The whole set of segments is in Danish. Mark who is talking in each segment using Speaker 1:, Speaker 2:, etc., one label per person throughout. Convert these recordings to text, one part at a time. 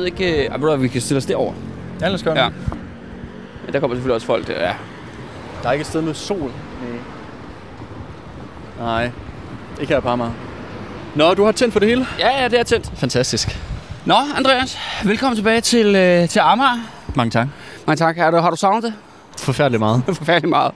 Speaker 1: ved ikke... Øh, hvad, vi kan stille os derover.
Speaker 2: Ja, lad os gøre det.
Speaker 1: Ja. Men der kommer selvfølgelig også folk. Der. Ja.
Speaker 2: Der er ikke et sted med sol. Nej. Nej. Ikke her på Amager. Nå, du har tændt for det hele?
Speaker 1: ja, ja, det er tændt.
Speaker 2: Fantastisk.
Speaker 1: Nå, Andreas. Velkommen tilbage til, øh, til Amager.
Speaker 2: Mange tak.
Speaker 1: Mange tak. Har du, har du savnet det?
Speaker 2: Forfærdeligt meget.
Speaker 1: Forfærdeligt meget.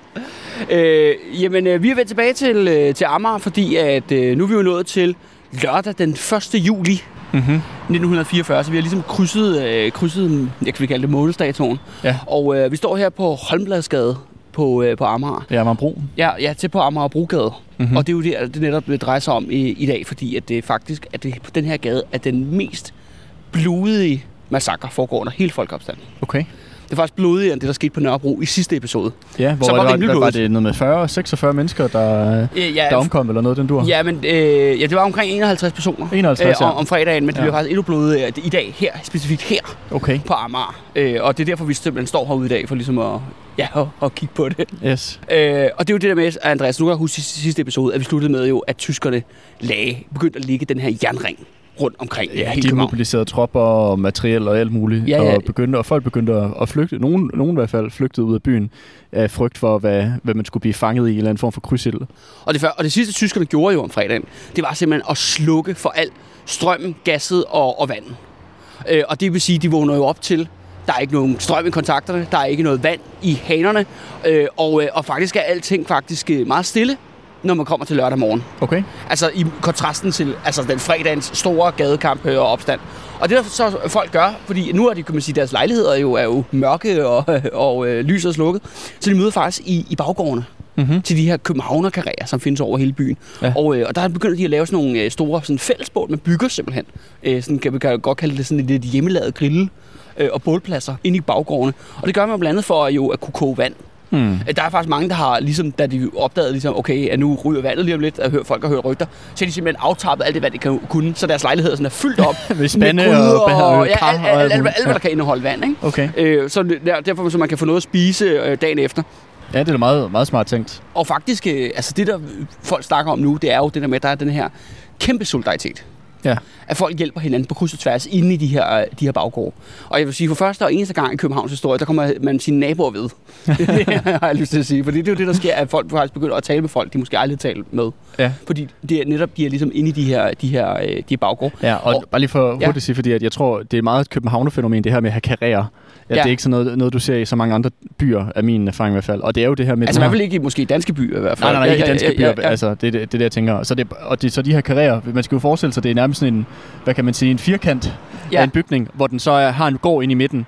Speaker 1: Øh, jamen, øh, vi er vendt tilbage til, øh, til Amager, fordi at, øh, nu er vi jo nået til lørdag den 1. juli
Speaker 2: Mm-hmm.
Speaker 1: 1944, så vi har ligesom krydset, øh, krydset jeg kan kalde det månedsdatoen.
Speaker 2: Ja.
Speaker 1: Og øh, vi står her på Holmbladsgade på, øh, på Amager.
Speaker 2: Ja, man bro.
Speaker 1: Ja, ja, til på Amager Brogade.
Speaker 2: Mhm.
Speaker 1: Mm-hmm. Og det er jo det, det netop det drejer sig om i, i dag, fordi at det faktisk at det på den her gade er den mest blodige massakre foregår under hele folkeopstanden.
Speaker 2: Okay.
Speaker 1: Det er faktisk blodigere end det, der skete på Nørrebro i sidste episode.
Speaker 2: Ja, hvor
Speaker 1: Så
Speaker 2: var,
Speaker 1: var
Speaker 2: det, var, var det noget med 40, 46 mennesker, der,
Speaker 1: Øh, ja,
Speaker 2: der omkom eller noget, den dur?
Speaker 1: Ja, men øh, ja, det var omkring 51 personer
Speaker 2: 51,
Speaker 1: øh, om, om fredagen, men det
Speaker 2: Ja.
Speaker 1: bliver faktisk endnu blodigere i dag, her, specifikt her
Speaker 2: Okay.
Speaker 1: på Amager. Øh, og det er derfor, vi simpelthen står herude i dag, for ligesom at, ja, at, at kigge på det.
Speaker 2: Yes.
Speaker 1: Øh, og det er jo det der med, Andreas, nu kan jeg huske sidste episode, at vi sluttede med jo, at tyskerne lagde, begyndte at lægge den her jernring rundt omkring
Speaker 2: Ja,
Speaker 1: hele
Speaker 2: de
Speaker 1: København.
Speaker 2: mobiliserede tropper og materiel og alt muligt.
Speaker 1: Ja, ja.
Speaker 2: Og, begyndte, og folk begyndte at, flygte. Nogen, nogen i hvert fald flygtede ud af byen af frygt for, hvad, hvad man skulle blive fanget i en eller anden form for krydsild.
Speaker 1: Og det, før, og det sidste, tyskerne gjorde jo om fredagen, det var simpelthen at slukke for alt strømmen, gasset og, og vandet. Øh, og det vil sige, at de vågner jo op til, der er ikke nogen strøm i kontakterne, der er ikke noget vand i hanerne, øh, og, øh, og faktisk er alting faktisk øh, meget stille, når man kommer til lørdag morgen.
Speaker 2: Okay.
Speaker 1: Altså i kontrasten til altså den fredagens store gadekamp øh, og opstand. Og det der så folk gør, fordi nu er de, kan man sige, deres lejligheder jo, er jo mørke og, og øh, lyset er slukket, så de møder faktisk i, i baggårdene
Speaker 2: Mm-hmm.
Speaker 1: til de her københavnerkarrierer, som findes over hele byen.
Speaker 2: Ja.
Speaker 1: Og, øh, og der begynder de at lave sådan nogle øh, store sådan fællesbål, man bygger simpelthen. Øh, sådan kan vi godt kalde det sådan et lidt hjemmelavet grille øh, og bålpladser inde i baggårdene. Og det gør man blandt andet for jo at kunne koge vand. Øh, Der er faktisk mange, der har, ligesom, da de opdagede, ligesom, okay, at nu ryger vandet lige om lidt, at høre, folk har hørt rygter, så har de simpelthen aftappet alt det vand, de kan kunne, så deres lejligheder sådan er fyldt op
Speaker 2: Med spande
Speaker 1: gryder
Speaker 2: og, og, og
Speaker 1: ja,
Speaker 2: kar
Speaker 1: alt,
Speaker 2: og
Speaker 1: alt,
Speaker 2: alt
Speaker 1: alt, hvad der kan indeholde vand, ikke?
Speaker 2: Okay.
Speaker 1: Øh, så der, derfor, så man kan få noget at spise øh, dagen efter.
Speaker 2: Ja, det er meget, meget smart tænkt.
Speaker 1: Og faktisk, øh, altså det der folk snakker om nu, det er jo det der med, at der er den her kæmpe solidaritet.
Speaker 2: Ja.
Speaker 1: At folk hjælper hinanden på kryds og tværs inde i de her, øh, de her baggårde. Og jeg vil sige, for første og eneste gang i Københavns historie, der kommer man sine naboer ved. det har jeg lyst til at sige. Fordi det er jo det, der sker, at folk faktisk begynder at tale med folk, de måske aldrig talt med.
Speaker 2: Ja.
Speaker 1: Fordi det er netop, de er ligesom inde i de her, de her, øh, de her baggårde.
Speaker 2: Ja, og,
Speaker 1: Og-
Speaker 2: bare lige for hurtigt
Speaker 1: Ja.
Speaker 2: sige, fordi at jeg tror, det er meget et københavnerfænomen, det her med at have karriere. Ja,
Speaker 1: Ja.
Speaker 2: Det er ikke sådan noget, noget, du ser i så mange andre byer, af min erfaring i hvert fald. Og det er jo det her med...
Speaker 1: Altså i hvert fald ikke i måske danske byer i hvert fald.
Speaker 2: Nej, nej, nej, ikke i danske byer.
Speaker 1: Ja, ja,
Speaker 2: Altså, det er det, det, er jeg tænker. Så det, og det, så de her karrierer, man skal jo forestille sig, det er nærmest sådan en, hvad kan man sige, en firkant ja.
Speaker 1: Ja.
Speaker 2: af en bygning, hvor den så er, har en gård ind i midten.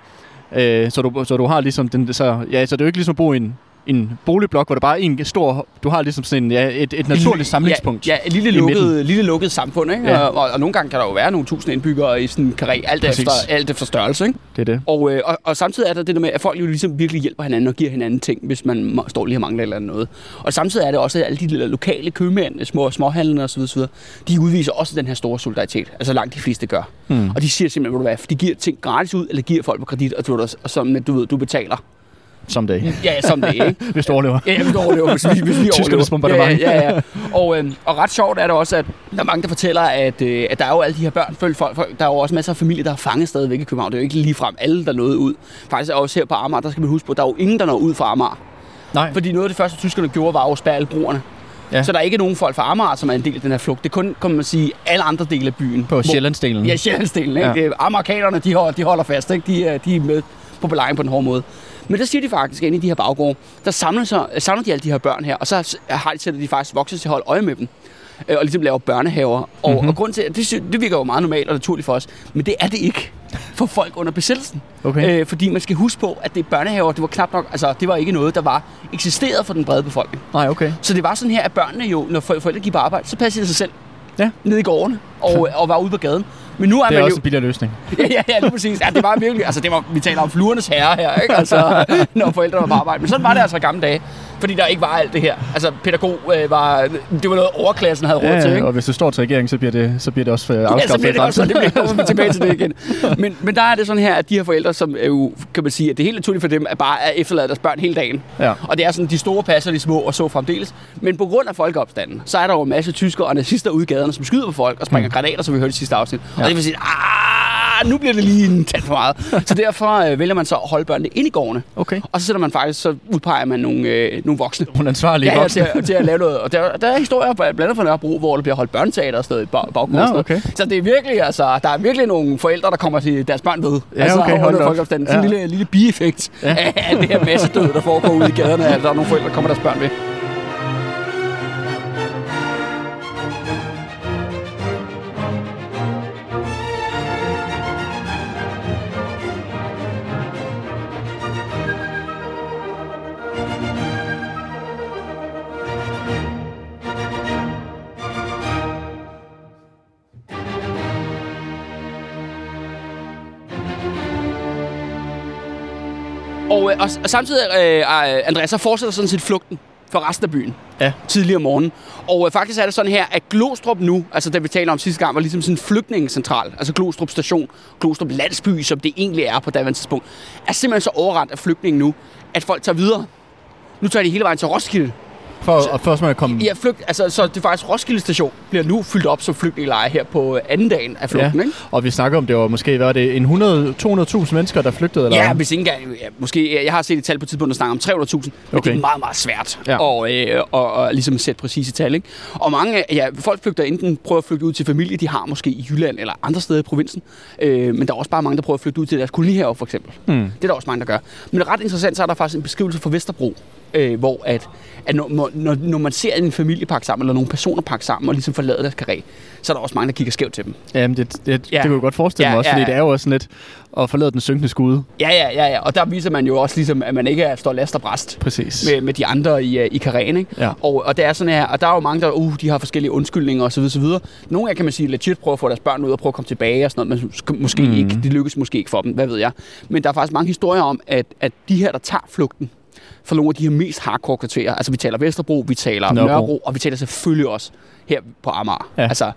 Speaker 2: Øh, så, du, så du har ligesom den, så, ja, så det er jo ikke ligesom at bo i en, en boligblok, hvor der bare er en stor, du har ligesom sådan en, ja, et, et naturligt samlingspunkt.
Speaker 1: Ja, ja et lille lukket, lille lukket samfund, ikke?
Speaker 2: Ja.
Speaker 1: Og, og, og, nogle gange kan der jo være nogle tusind indbyggere i sådan en karré, alt
Speaker 2: Præcis.
Speaker 1: efter, alt efter størrelse, ikke?
Speaker 2: Det er det.
Speaker 1: Og, øh, og, og samtidig er der det der med, at folk jo ligesom virkelig hjælper hinanden og giver hinanden ting, hvis man står lige og mangler eller noget. Og samtidig er det også, at alle de der lokale købmænd, små småhandlere osv., osv., de udviser også den her store solidaritet. Altså langt de fleste gør.
Speaker 2: Hmm.
Speaker 1: Og de siger simpelthen, hvad, de giver ting gratis ud, eller giver folk på kredit, og, du, og som du ved, du betaler.
Speaker 2: Someday.
Speaker 1: Ja, ja, som det, ikke?
Speaker 2: Hvis du overlever.
Speaker 1: Ja, hvis vi overlever, hvis vi, hvis vi overlever.
Speaker 2: bombardement.
Speaker 1: Ja, ja, ja. Og, øh, og ret sjovt er det også, at der er mange, der fortæller, at, øh, at der er jo alle de her børn, følge folk, folk, der er jo også masser af familier, der er fanget stadigvæk i København. Det er jo ikke lige frem alle, der nåede ud. Faktisk er også her på Amager, der skal man huske på, at der er jo ingen, der når ud fra Amager.
Speaker 2: Nej.
Speaker 1: Fordi noget af det første, tyskerne gjorde, var at spærre alle broerne.
Speaker 2: Ja.
Speaker 1: Ja. Så der er ikke nogen folk fra Amager, som er en del af den her flugt. Det er kun, kan man sige, alle andre dele af byen.
Speaker 2: På Sjællandsdelen.
Speaker 1: Ja, Sjællandsdelen. Ikke?
Speaker 2: Ja.
Speaker 1: Ja. Amerikanerne, de holder, de holder fast. Ikke? De, er, de er med på belejring på den hårde måde. Men der siger de faktisk, inde i de her baggårde, der samler, sig, samler de alle de her børn her, og så har de, sætter de faktisk voksne til at holde øje med dem. øh, Og ligesom laver børnehaver. Og,
Speaker 2: Mhm.
Speaker 1: mm-hmm. og grund til, at det, det virker jo meget normalt og naturligt for os, men det er det ikke for folk under besættelsen.
Speaker 2: Okay.
Speaker 1: Øh, fordi man skal huske på, at det er børnehaver, det var knap nok, altså det var ikke noget, der var eksisteret for den brede befolkning.
Speaker 2: Nej, okay.
Speaker 1: Så det var sådan her, at børnene jo, når for- forældre gik på arbejde, så passede de sig selv
Speaker 2: Ja.
Speaker 1: ned i gårdene og, og var ude på gaden. Men nu er
Speaker 2: Det er
Speaker 1: man
Speaker 2: også
Speaker 1: jo...
Speaker 2: en billigere løsning.
Speaker 1: ja, ja, ja, lige præcis. Ja, det var virkelig... Altså, det var, vi taler om fluernes herre her, ikke? Altså, når forældre var på arbejde. Men sådan var det altså i gamle dage. Fordi der ikke var alt det her. Altså, pædagog øh, var... Det var noget, overklassen havde råd
Speaker 2: Ja,
Speaker 1: til, ikke?
Speaker 2: og hvis du står til regeringen, så bliver det, så bliver det også øh,
Speaker 1: Ja, så
Speaker 2: afskaffet.
Speaker 1: bliver det også,
Speaker 2: fremtiden.
Speaker 1: det bliver tilbage til det igen. Men, men der er det sådan her, at de her forældre, som er jo, kan man sige, at det er helt naturligt for dem, at bare at efterlade deres børn hele dagen.
Speaker 2: Ja.
Speaker 1: Og det er sådan, de store passer de små og så fremdeles. Men på grund af folkeopstanden, så er der jo en masse tyskere og nazister ude i gaderne, som skyder på folk og springer mm. granater, som vi hørte i sidste afsnit. Ja. Og det vil sige, ah, nu bliver det lige en tand for meget. så derfor øh, vælger man så at holde børnene ind i gårdene.
Speaker 2: Okay.
Speaker 1: Og så sætter man faktisk, så udpeger man nogle, øh, nogle voksne.
Speaker 2: Hun er ansvarlig
Speaker 1: Ja, ja,
Speaker 2: voksne.
Speaker 1: til, til at lave noget. Og der, der er historier blandt andet fra Nørrebro, hvor der bliver holdt børneteater og sådan noget i bag- baggrunden. Noget.
Speaker 2: okay.
Speaker 1: Så det er virkelig, altså, der er virkelig nogle forældre, der kommer til deres børn ved.
Speaker 2: Ja,
Speaker 1: altså,
Speaker 2: okay, hold op.
Speaker 1: Sådan en
Speaker 2: Ja.
Speaker 1: lille, lille bieffekt ja. af det her masse død, der foregår ude i gaderne. Altså, der er nogle forældre, der kommer deres børn ved. Og, øh, og, og samtidig, øh, øh, Andreas, så fortsætter sådan set flugten for resten af byen.
Speaker 2: Ja.
Speaker 1: Tidligere om morgenen. Og øh, faktisk er det sådan her, at Glostrup nu, altså det vi taler om sidste gang, var ligesom sådan en flygtningecentral. Altså Glostrup station, Glostrup landsby, som det egentlig er på daværende tidspunkt, er simpelthen så overrendt af flygtninge nu, at folk tager videre. Nu tager de hele vejen til Roskilde.
Speaker 2: For, og først jeg komme...
Speaker 1: Ja, flygt, altså, så det er faktisk Roskilde station bliver nu fyldt op som flygtningelejre her på øh, anden dagen af flugten, ikke?
Speaker 2: Og vi snakker om, det var måske, hvad var det, en 100 200.000 mennesker, der flygtede, eller
Speaker 1: Ja, hvis ikke engang, ja, måske, jeg har set et tal på tidspunkt, der snakker om 300.000, men
Speaker 2: Okay.
Speaker 1: det er meget, meget svært
Speaker 2: Ja.
Speaker 1: ja. og, øh, og, og ligesom sætte præcise tal. Ikke? Og mange, ja, folk flygter enten prøver at flygte ud til familie, de har måske i Jylland eller andre steder i provinsen, øh, men der er også bare mange, der prøver at flygte ud til deres kolonihaver for eksempel.
Speaker 2: Hmm.
Speaker 1: Det er der også mange, der gør. Men ret interessant, så er der faktisk en beskrivelse fra Vesterbro, øh, hvor at, at når, når, når man ser en familie pakke sammen, eller nogle personer pakke sammen, og ligesom forlader deres karé, så er der også mange, der kigger skævt til dem.
Speaker 2: Jamen, det, det, ja. Det kunne jeg godt forestille
Speaker 1: Ja,
Speaker 2: mig også,
Speaker 1: ja,
Speaker 2: fordi
Speaker 1: ja.
Speaker 2: det er jo også sådan lidt at forlade den synkende skude.
Speaker 1: Ja, ja, ja, ja. Og der viser man jo også ligesom, at man ikke er står last og bræst.
Speaker 2: Præcis.
Speaker 1: med, med de andre i, øh, i karren, ikke?
Speaker 2: Ja.
Speaker 1: Og, og det er sådan her, og der er jo mange, der uh, de har forskellige undskyldninger osv. osv. Nogle af kan man sige legit prøve at få deres børn ud og prøve at komme tilbage og sådan noget, men sk- måske mm. ikke. Det lykkes måske ikke for dem, hvad ved jeg. Men der er faktisk mange historier om, at, at de her, der tager flugten fra nogle af de her mest hardcore kvarterer, altså vi taler Vesterbro, vi taler
Speaker 2: Nørrebro.
Speaker 1: Nørrebro, Nørrebro og vi taler selvfølgelig også her på Amager.
Speaker 2: Ja.
Speaker 1: Altså,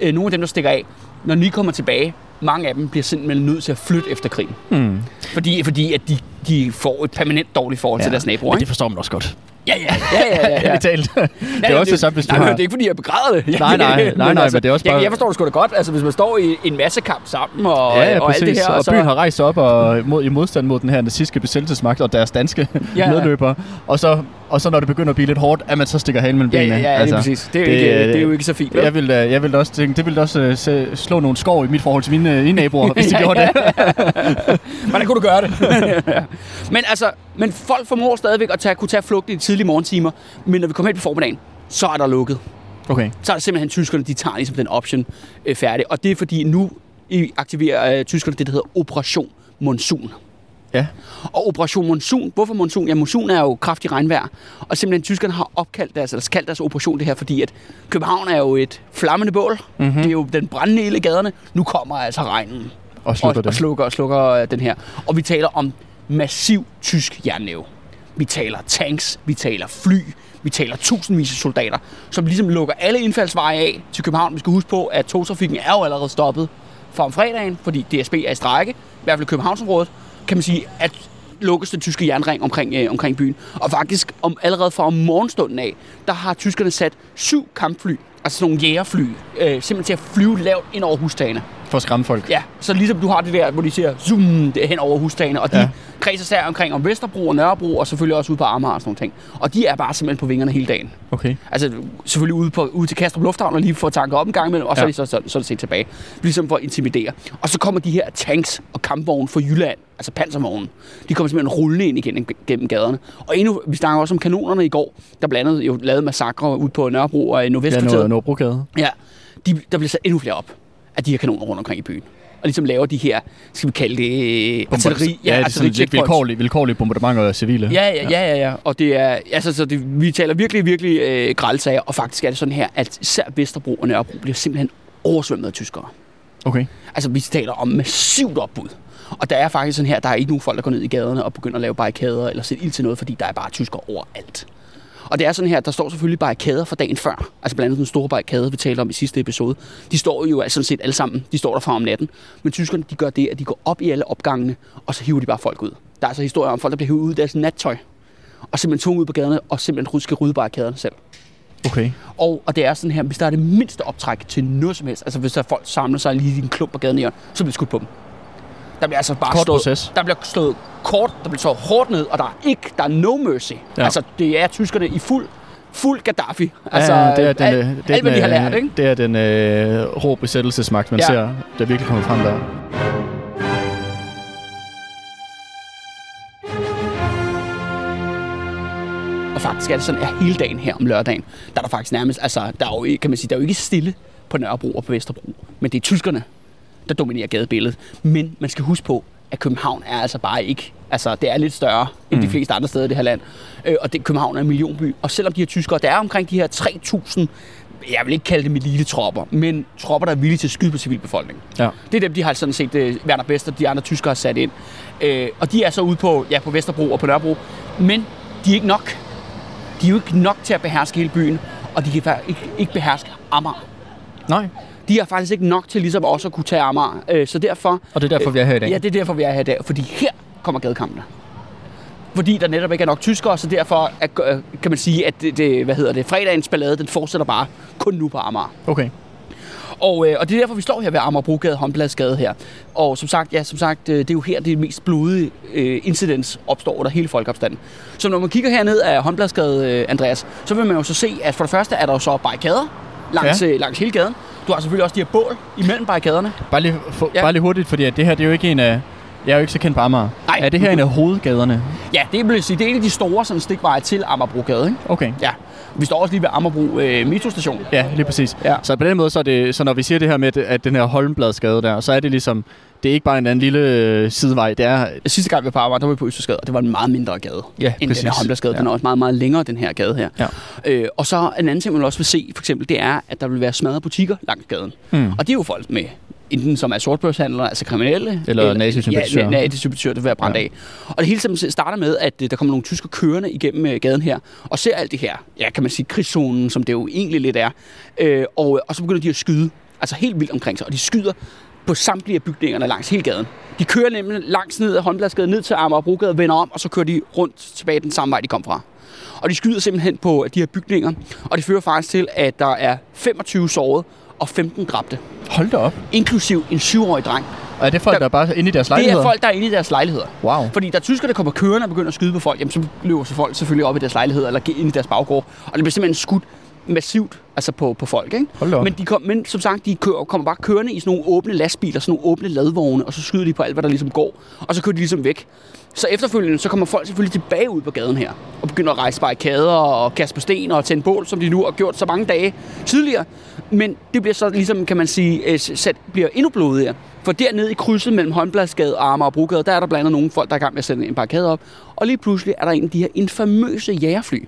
Speaker 1: øh, nogle af dem, der stikker af, når de kommer tilbage, mange af dem bliver simpelthen nødt til at flytte efter krigen.
Speaker 2: Mm.
Speaker 1: Fordi, fordi at de, de får et permanent dårligt forhold ja. til deres naboer.
Speaker 2: Men det forstår man også godt.
Speaker 1: Ja, ja, ja, ja, ja, ja.
Speaker 2: Talt. det er også det samme, hvis du
Speaker 1: nej,
Speaker 2: har...
Speaker 1: men det er ikke, fordi jeg begræder det.
Speaker 2: Nej, nej, nej, nej, men det er også
Speaker 1: jeg,
Speaker 2: bare-
Speaker 1: jeg forstår det sgu da godt. Altså, hvis man står i en masse kamp sammen og,
Speaker 2: Ja, ja,
Speaker 1: og alt det her.
Speaker 2: og
Speaker 1: så,
Speaker 2: byen har rejst op og mod, i modstand mod den her nazistiske besættelsesmagt og deres danske
Speaker 1: Ja,
Speaker 2: ja,
Speaker 1: ja.
Speaker 2: medløbere. Og så, og så når det begynder at blive lidt hårdt, at man så stikker halen mellem
Speaker 1: Ja,
Speaker 2: benene.
Speaker 1: ja, ja, altså, det er præcis. Det er, jo
Speaker 2: det-
Speaker 1: ikke, det er jo ikke så fint.
Speaker 2: Jeg vil, da- jeg vil også tænke, det ville også øh, slå nogle skår i mit forhold til mine, øh, naboer, hvis de
Speaker 1: Ja,
Speaker 2: gjorde
Speaker 1: ja.
Speaker 2: det.
Speaker 1: Hvordan kunne du gøre det? men altså, men folk formår stadigvæk at tage, kunne tage flugt i de tidlige morgentimer, men når vi kommer hen på formiddagen, så er der lukket.
Speaker 2: Okay.
Speaker 1: Så er det simpelthen tyskerne, de tager ligesom den option øh, færdig. Og det er fordi, nu i- aktiverer øh, tyskerne det, der hedder Operation Monsun.
Speaker 2: Ja.
Speaker 1: Og Operation Monsun, hvorfor Monsun? Ja, Monsun er jo kraftig regnvejr. Og simpelthen tyskerne har opkaldt deres, eller kaldt deres operation det her, fordi at København er jo et flammende bål.
Speaker 2: Mhm.
Speaker 1: Mm-hmm. Det er jo den brændende ild i gaderne. Nu kommer altså regnen
Speaker 2: Og slutter
Speaker 1: og, og
Speaker 2: det.
Speaker 1: slukker, og slukker øh, den her. Og vi taler om massiv tysk jernnæve. Vi taler tanks, vi taler fly, vi taler tusindvis af soldater, som ligesom lukker alle indfaldsveje af til København. Vi skal huske på, at togtrafikken er jo allerede stoppet fra om fredagen, fordi DSB er i strække, i hvert fald i Københavnsområdet, kan man sige, at lukkes den tyske jernring omkring, øh, omkring byen. Og faktisk om, allerede fra om morgenstunden af, der har tyskerne sat syv kampfly, altså sådan nogle jægerfly, øh, simpelthen til at flyve lavt ind over hustagene.
Speaker 2: For at skræmme folk.
Speaker 1: Ja, så ligesom du har det der, hvor de ser zoom det hen over hustagene, og de
Speaker 2: Ja.
Speaker 1: ja. kredser sig omkring om Vesterbro og Nørrebro, og selvfølgelig også ude på Amager og sådan nogle ting. Og de er bare simpelthen på vingerne hele dagen.
Speaker 2: Okay.
Speaker 1: Altså selvfølgelig ude, på, ude til Kastrup Lufthavn og lige få tanket op en gang imellem, og så
Speaker 2: Ja.
Speaker 1: er de så, så, så er det set tilbage. Ligesom for at intimidere. Og så kommer de her tanks og kampvogne fra Jylland, altså panservognen. De kommer simpelthen rullende ind igennem gennem gaderne. Og endnu, vi snakker også om kanonerne i går, der blandt andet jo lavede massakre ud på Nørrebro og i
Speaker 2: Ja,
Speaker 1: Nordvestkvarteret.
Speaker 2: noget Nordbrogade.
Speaker 1: Ja, de, der bliver sat endnu flere op af de her kanoner rundt omkring i byen. Og ligesom laver de her, skal vi kalde det, øh, artilleri.
Speaker 2: Ja, det er sådan lidt vilkårlige, vilkårlige bombardementer af civile.
Speaker 1: Ja, ja, ja, ja, ja. Og det er, altså, så det, vi taler virkelig, virkelig øh, grælsager, og faktisk er det sådan her, at især Vesterbro og Nørrebro bliver simpelthen oversvømmet af tyskere.
Speaker 2: Okay.
Speaker 1: Altså, vi taler om massivt opbud. Og der er faktisk sådan her, der er ikke nogen folk, der går ned i gaderne og begynder at lave barrikader eller sætte ild til noget, fordi der er bare tysker overalt. Og det er sådan her, der står selvfølgelig barrikader for dagen før. Altså blandt andet den store barrikade, vi talte om i sidste episode. De står jo altså sådan set alle sammen. De står der fra om natten. Men tyskerne, de gør det, at de går op i alle opgangene, og så hiver de bare folk ud. Der er altså historier om folk, der bliver hivet ud af deres nattøj. Og simpelthen tog ud på gaderne, og simpelthen skal rydde barrikaderne selv.
Speaker 2: Okay.
Speaker 1: Og, og det er sådan her, hvis der er det mindste optræk til noget som helst, altså hvis der er folk samler sig lige i en klump på gaden i så bliver det skudt på dem. Der bliver altså bare
Speaker 2: Kort
Speaker 1: slået,
Speaker 2: proces.
Speaker 1: der bliver slået kort, der bliver slået hårdt ned, og der er ikke, der er no mercy.
Speaker 2: Ja.
Speaker 1: Altså, det er tyskerne i fuld, fuld Gaddafi. Altså,
Speaker 2: ja, det er den, øh, det er
Speaker 1: alt, hvad
Speaker 2: den,
Speaker 1: de har
Speaker 2: øh,
Speaker 1: lært, ikke?
Speaker 2: Det er den øh, rå besættelsesmagt, man
Speaker 1: Ja.
Speaker 2: ser, der virkelig kommer frem der.
Speaker 1: Og faktisk er det sådan, at hele dagen her om lørdagen, der er der faktisk nærmest, altså, der er jo, ikke- kan man sige, der er jo ikke stille på Nørrebro og på Vesterbro, men det er tyskerne, der dominerer gadebilledet. Men man skal huske på, at København er altså bare ikke, altså det er lidt større end mm. de fleste andre steder i det her land. Øh, og det, København er en millionby, og selvom de her tyskere, der er omkring de her 3.000, jeg vil ikke kalde dem elite-tropper, men tropper, der er villige til at skyde på civilbefolkningen.
Speaker 2: Ja.
Speaker 1: Det er dem, de har sådan set øh, Werner Best og de andre tyskere har sat ind. Øh, og de er så ude på, ja, på Vesterbro og på Nørrebro. Men de er ikke nok. De er jo ikke nok til at beherske hele byen, og de kan faktisk ikke, ikke beherske Amager.
Speaker 2: Nej.
Speaker 1: De er faktisk ikke nok til ligesom også at kunne tage Amager. Øh, så derfor...
Speaker 2: Og det er derfor, vi er her i dag.
Speaker 1: Ja, det er derfor, vi er her i dag. Fordi her kommer gadekampene. Fordi der netop ikke er nok tyskere, så derfor er, øh, kan man sige, at det, det, hvad hedder det, fredagens ballade, den fortsætter bare kun nu på Amager.
Speaker 2: Okay.
Speaker 1: Og, øh, og det er derfor, vi står her ved Amagerbrogade, Håndbladsgade her. Og som sagt, ja, som sagt, det er jo her, det mest blodige øh, incidents opstår under hele folkeopstanden. Så når man kigger herned af Håndbladsgade, øh, Andreas, så vil man jo så se, at for det første er der jo så barrikader langs,
Speaker 2: Ja.
Speaker 1: øh, langs hele gaden. Du har selvfølgelig også de her bål imellem barrikaderne.
Speaker 2: Bare lige, for,
Speaker 1: Ja.
Speaker 2: bare lige hurtigt, fordi at det her det er jo ikke en af... Jeg er jo ikke så kendt på Amager.
Speaker 1: Nej.
Speaker 2: Er det her en af hovedgaderne?
Speaker 1: Ja, det vil sige, det er en af de store sådan, stikveje til Amagerbrogade. Ikke?
Speaker 2: Okay.
Speaker 1: Ja, vi står også lige ved Amagerbro øh, metrostation.
Speaker 2: Ja, lige præcis.
Speaker 1: Ja.
Speaker 2: Så på den måde, så, er det, så når vi siger det her med, at- at den her Holmbladsgade der, så er det ligesom, det er ikke bare en anden lille øh, sidevej, det er...
Speaker 1: Sidste gang vi var på Amager, der var vi på Østersgade, og det var en meget mindre gade
Speaker 2: Ja,
Speaker 1: end den her Håndbladsgade. Ja. Den er også meget, meget længere, den her gade her.
Speaker 2: Ja.
Speaker 1: Øh, og så en anden ting, man også vil se, for eksempel, det er, at der vil være smadrede butikker langs gaden.
Speaker 2: Mm.
Speaker 1: Og det er jo folk med enten som er sortbørshandlere, altså kriminelle.
Speaker 2: Eller nazisympatisører.
Speaker 1: Ja, nazisympatisører, det vil være brændt ja. af. Og det hele tiden starter med, at øh, der kommer nogle tysker kørende igennem øh, gaden her, og ser alt det her, ja, kan man sige, krigszonen, som det jo egentlig lidt er. Øh, og, og så begynder de at skyde, altså helt vildt omkring sig, og de skyder på samtlige af bygningerne langs hele gaden. De kører nemlig langs ned ad Håndbladsgade, ned til Amagerbrogade, vender om, og så kører de rundt tilbage den samme vej, de kom fra. Og de skyder simpelthen på de her bygninger, og det fører faktisk til, at der er 25 sårede og 15 dræbte,
Speaker 2: Hold da op.
Speaker 1: inklusiv en syvårig dreng.
Speaker 2: Og er det folk,
Speaker 1: Der-
Speaker 2: der, er bare inde i deres
Speaker 1: Det
Speaker 2: lejligheder?
Speaker 1: er folk, der er inde i deres lejligheder.
Speaker 2: Wow.
Speaker 1: Fordi der er tysker, der kommer kørende og begynder at skyde på folk, jamen så løber så folk selvfølgelig op i deres lejligheder eller ind i deres baggård. Og det bliver simpelthen skudt massivt altså på, på folk. Ikke? Men, de kom, men som sagt, de kører, kommer bare kørende i sådan nogle åbne lastbiler, sådan nogle åbne ladvogne, og så skyder de på alt, hvad der ligesom går. Og så kører de ligesom væk. Så efterfølgende, så kommer folk selvfølgelig tilbage ud på gaden her, og begynder at rejse barrikader og kaste på sten og tænde bål, som de nu har gjort så mange dage tidligere. Men det bliver så ligesom, kan man sige, øh, sat, bliver endnu blodigere. For dernede i krydset mellem Håndbladsgade og Amagerbrogade, der er der blandt andet nogle folk, der er i gang med at sætte en barrikade op. Og lige pludselig er der en af de her infamøse jægerfly,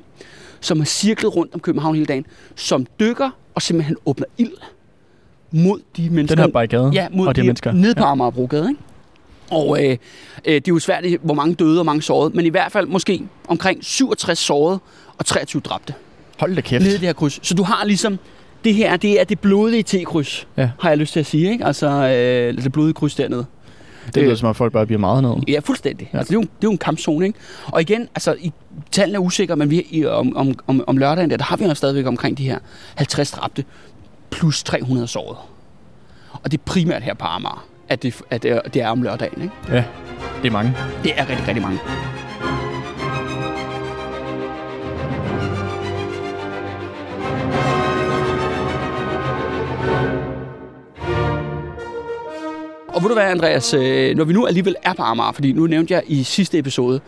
Speaker 1: som har cirklet rundt om København hele dagen, som dykker og simpelthen åbner ild mod de mennesker.
Speaker 2: Den her barrikade
Speaker 1: Ja, mod
Speaker 2: og de
Speaker 1: de,
Speaker 2: mennesker.
Speaker 1: nede på
Speaker 2: ja.
Speaker 1: Amagerbrogade, ikke? Og øh, øh, det er jo svært, hvor mange døde og mange sårede, men i hvert fald måske omkring 67 sårede og 23 dræbte
Speaker 2: Hold da kæft.
Speaker 1: nede i det her kryds. Så du har ligesom, det her, det er det blodige T-kryds,
Speaker 2: Ja.
Speaker 1: har jeg lyst til at sige, ikke? Altså, øh, det blodige kryds dernede.
Speaker 2: Det lyder
Speaker 1: Øh,
Speaker 2: som om folk bare bliver meget ned.
Speaker 1: Ja, fuldstændig.
Speaker 2: Ja.
Speaker 1: Altså, det, er jo, det er jo en kampzone, ikke? Og igen, altså, i, tallene er usikre, men vi, i, om, om, om, om lørdagen der, der har vi jo stadigvæk omkring de her 50 dræbte plus 300 sårede. Og det er primært her på Amager, at det, at er, det er om lørdagen, ikke?
Speaker 2: Ja, det er mange.
Speaker 1: Det er rigtig, rigtig mange. Og ved du hvad, Andreas, øh, når vi nu alligevel er på Amager, fordi nu nævnte jeg i sidste episode,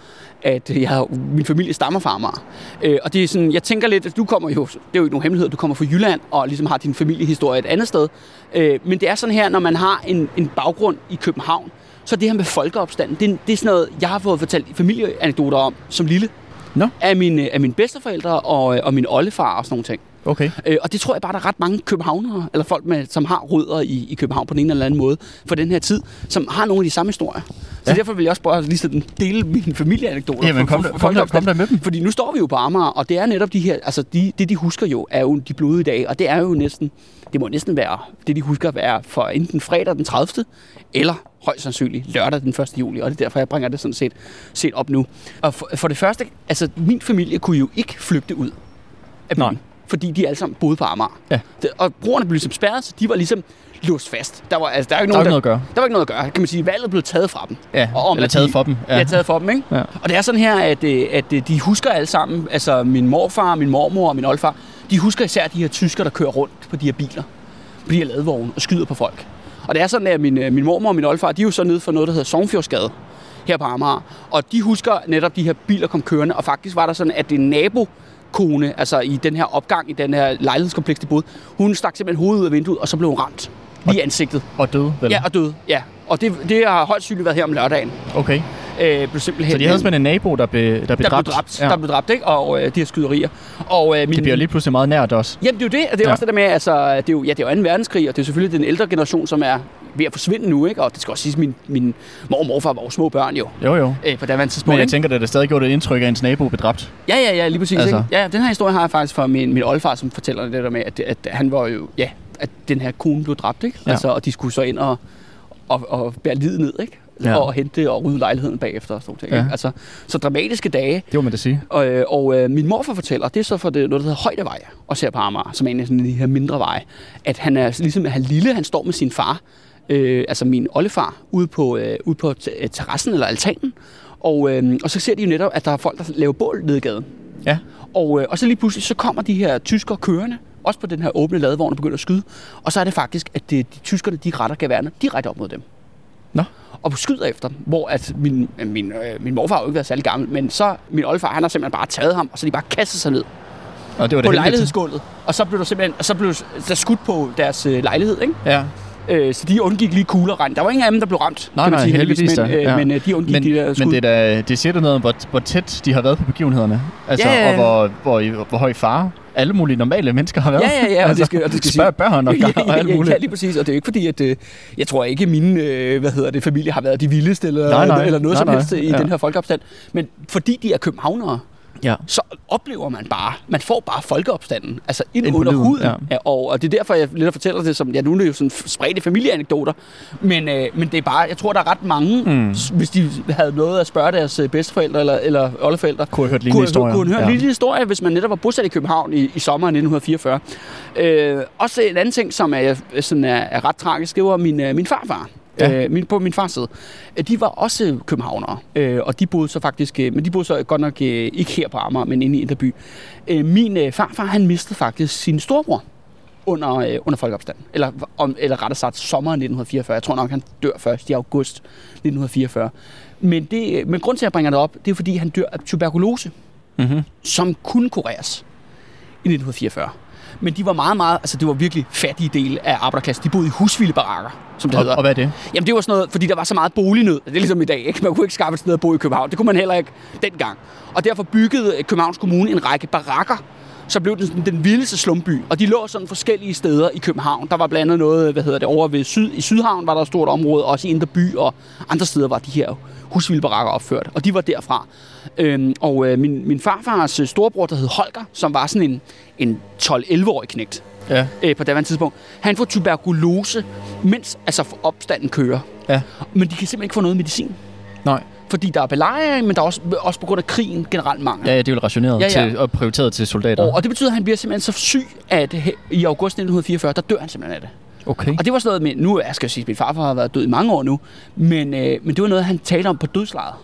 Speaker 1: at jeg har, min familie stammer fra Amager. Øh, Og det er sådan, jeg tænker lidt, at du kommer jo, det er jo ikke nogen hemmelighed, du kommer fra Jylland og ligesom har din familiehistorie et andet sted. Øh, Men det er sådan her, når man har en, en baggrund i København, så det her med folkeopstanden, det, er- det er sådan noget, jeg har fået fortalt familieanekdoter om som lille.
Speaker 2: Nå.
Speaker 1: Af mine, af mine bedsteforældre og, og min oldefar og sådan nogle ting.
Speaker 2: Okay.
Speaker 1: Øh, og det tror jeg bare, der er ret mange københavnere, eller folk, med, som har rødder i, i København på den ene eller anden måde, for den her tid, som har nogle af de samme historier. Så
Speaker 2: Ja.
Speaker 1: derfor vil jeg også bare lige sådan dele mine familieanekdoter.
Speaker 2: Jamen, kom
Speaker 1: for- for
Speaker 2: kom der- kom der med dem.
Speaker 1: Fordi nu står vi jo på Amager, og det er netop de her, altså de, det de husker jo, er jo de blodige dage, og det er jo næsten, det må næsten være, det de husker være for enten fredag den 30. eller højst sandsynligt lørdag den 1. juli, og det er derfor, jeg bringer det sådan set, set op nu. Og for, for det første, altså min familie kunne jo ikke flygte ud af byen,
Speaker 2: Nej.
Speaker 1: Fordi de alle sammen boede på Amager.
Speaker 2: Ja.
Speaker 1: Det, og broerne blev ligesom spærret, så de var ligesom låst fast. Der var, altså, der er jo ikke
Speaker 2: Der
Speaker 1: nogen,
Speaker 2: ikke noget at gøre.
Speaker 1: Der var ikke noget at gøre. Kan man sige, valget blev taget fra dem.
Speaker 2: Ja,
Speaker 1: Og om,
Speaker 2: eller taget
Speaker 1: de-
Speaker 2: for dem.
Speaker 1: Ja. taget for dem, ikke?
Speaker 2: Ja.
Speaker 1: Og det er sådan her, at, øh, at øh, de husker alle sammen, altså min morfar, min mormor og min oldfar, de husker især de her tysker, der kører rundt på de her biler, på de her ladvogne og skyder på folk. Og det er sådan, at min, øh, min mormor og min oldfar, de er jo så nede for noget, der hedder Sovnfjordsgade her på Amager. Og de husker netop de her biler kom kørende, og faktisk var der sådan, at en nabo kone, altså i den her opgang, i den her lejlighedskompleks, de boede, hun stak simpelthen hovedet ud af vinduet, og så blev hun ramt lige i ansigtet.
Speaker 2: Og døde, vel?
Speaker 1: Ja, og døde. Ja. Og det, det har højst synligt været her om lørdagen.
Speaker 2: Okay.
Speaker 1: Øh, blev simpelthen
Speaker 2: Så de havde simpelthen en nabo, der blev, der blev
Speaker 1: der
Speaker 2: dræbt?
Speaker 1: blev dræbt,
Speaker 2: Ja.
Speaker 1: der blev dræbt, ikke? Og øh, de her skyderier. Og, øh, min,
Speaker 2: Det bliver lige pludselig meget nært også.
Speaker 1: Jamen, det er jo det, og det er
Speaker 2: Ja.
Speaker 1: ja. også det der med, altså, det er jo, ja, det er jo 2. verdenskrig, og det er selvfølgelig den ældre generation, som er ved at forsvinde nu, ikke? Og det skal også siges, min, min mor og morfar var jo små børn jo,
Speaker 2: Jo, jo.
Speaker 1: øh, på daværende tidspunkt,
Speaker 2: Men jeg
Speaker 1: ikke?
Speaker 2: tænker, at det stadig gjorde et indtryk af, ens nabo blev dræbt.
Speaker 1: Ja, ja, ja, lige præcis,
Speaker 2: Altså.
Speaker 1: ikke? Ja, den her historie har jeg faktisk fra min, min oldfar, som fortæller det der med, at, at han var jo, ja, at den her kone blev dræbt, ikke?
Speaker 2: Ja.
Speaker 1: Altså, og de skulle så ind og, og, og bære livet ned, ikke?
Speaker 2: Ja.
Speaker 1: Og hente og rydde lejligheden bagefter og sådan ting,
Speaker 2: Ja.
Speaker 1: ikke? Altså, så dramatiske dage,
Speaker 2: Det må man da sige.
Speaker 1: Og, øh, og øh, min morfar fortæller, det er så for det, noget, der hedder Højdevej, også her på Amager, som er en af sådan de her mindre veje, at han er ligesom, han lille, han står med sin far, øh, altså min oldefar, ude på, øh, ude på øh, terrassen eller altanen, og, øh, og så ser de jo netop, at der er folk, der laver bål ned i gaden.
Speaker 2: Ja.
Speaker 1: Og, øh, og så lige pludselig, så kommer de her tyskere kørende, også på den her åbne ladevogn og begynder at skyde. Og så er det faktisk, at det, de tyskerne, de retter geværene direkte op mod dem.
Speaker 2: Nå.
Speaker 1: Og skyder efter dem, hvor at min, øh, min, øh, min morfar har jo ikke været særlig gammel, men så min oldefar, han har simpelthen bare taget ham, og så de bare kastet sig ned
Speaker 2: Og det var
Speaker 1: på
Speaker 2: det heldigt.
Speaker 1: lejlighedsgulvet. Og så blev der simpelthen og så blev der skudt på deres øh, lejlighed, ikke?
Speaker 2: Ja.
Speaker 1: Øh, så de undgik lige kuglerregn. Der var ingen af dem, der blev ramt,
Speaker 2: Nej,
Speaker 1: kan man
Speaker 2: nej,
Speaker 1: sige,
Speaker 2: heldigvis
Speaker 1: men,
Speaker 2: da.
Speaker 1: øh,
Speaker 2: Ja.
Speaker 1: men øh, de undgik
Speaker 2: Men,
Speaker 1: de der skud.
Speaker 2: men det, er da, det siger da noget om, hvor, hvor tæt de har været på begivenhederne. Altså,
Speaker 1: Ja, ja, ja.
Speaker 2: og hvor, hvor, hvor høj fare alle mulige normale mennesker har været.
Speaker 1: Ja, ja, ja, og det skal, og det skal
Speaker 2: Spørg børn og, og alt muligt.
Speaker 1: Ja, lige præcis. Og det er jo ikke fordi, at øh, jeg tror ikke, at mine øh, hvad hedder det, familie har været de vildeste eller,
Speaker 2: Nej, nej.
Speaker 1: eller noget
Speaker 2: Nej,
Speaker 1: som
Speaker 2: nej.
Speaker 1: helst i
Speaker 2: Ja.
Speaker 1: den her folkeopstand. Men fordi de er københavnere,
Speaker 2: Ja.
Speaker 1: så oplever man bare, man får bare folkeopstanden, altså ind, under
Speaker 2: livet,
Speaker 1: huden.
Speaker 2: ja.
Speaker 1: Og, og det er derfor, jeg lidt fortæller det som, ja, nu er det jo sådan spredte familieanekdoter, men, øh, men det er bare, jeg tror, der er ret mange,
Speaker 2: Mm.
Speaker 1: hvis de havde noget at spørge deres øh, bedsteforældre eller, eller oldeforældre,
Speaker 2: Kunne have hørt lignende
Speaker 1: kunne,
Speaker 2: historier.
Speaker 1: kunne høre
Speaker 2: Ja.
Speaker 1: en lille historie, hvis man netop var bosat i København i, i sommeren 1944. Øh, også en anden ting, som er, sådan er, er ret tragisk, det var min, øh, min farfar.
Speaker 2: Ja.
Speaker 1: Øh, min, på min fars side. Øh, De var også københavnere, øh, og de boede så faktisk, øh, men de boede så godt nok øh, ikke her på Amager, men inde i Inderby. Øh, min øh, farfar, han mistede faktisk sin storebror under, øh, under folkeopstanden. Eller, om, eller rettere sagt sommeren 1944. Jeg tror nok, han dør først i august 1944. Men, det, men grund til, at jeg bringer det op, det er, fordi han dør af tuberkulose
Speaker 2: Mm-hmm.
Speaker 1: som kunne kureres i 1944. Men de var meget, meget, altså det var virkelig fattige del af arbejderklassen. De boede i husvildebarakker, som det
Speaker 2: Og,
Speaker 1: hedder.
Speaker 2: og hvad er det?
Speaker 1: Jamen det var sådan noget, fordi der var så meget bolignød. Det er ligesom i dag, ikke? Man kunne ikke skaffe et sted at bo i København. Det kunne man heller ikke dengang. Og derfor byggede Københavns Kommune en række barakker, så blev sådan den vildeste slumby. Og de lå sådan forskellige steder i København. Der var blandt andet noget, hvad hedder det, over ved Syd, i Sydhavn var der et stort område, også i Indre By, og andre steder var de her husvildebarakker opført. Og de var derfra. Øhm, og øh, min, min farfars øh, storebror, der hed Holger, som var sådan en, en 12-11-årig knægt,
Speaker 2: Ja.
Speaker 1: øh, på daværende tidspunkt. Han får tuberkulose, mens altså opstanden kører.
Speaker 2: Ja.
Speaker 1: Men de kan simpelthen ikke få noget medicin.
Speaker 2: Nej.
Speaker 1: Fordi der er belejring, men der er også, også på grund af krigen generelt mangel.
Speaker 2: Ja, ja, det er jo rationeret
Speaker 1: Ja, ja.
Speaker 2: Til, og prioriteret til soldater.
Speaker 1: Og, og det betyder, at han bliver simpelthen så syg, at i august 1944, der dør han simpelthen af det.
Speaker 2: Okay.
Speaker 1: Og det var sådan noget med, nu jeg skal jeg sige, at min farfar har været død i mange år nu, men, øh, men det var noget, han talte om på dødslaget.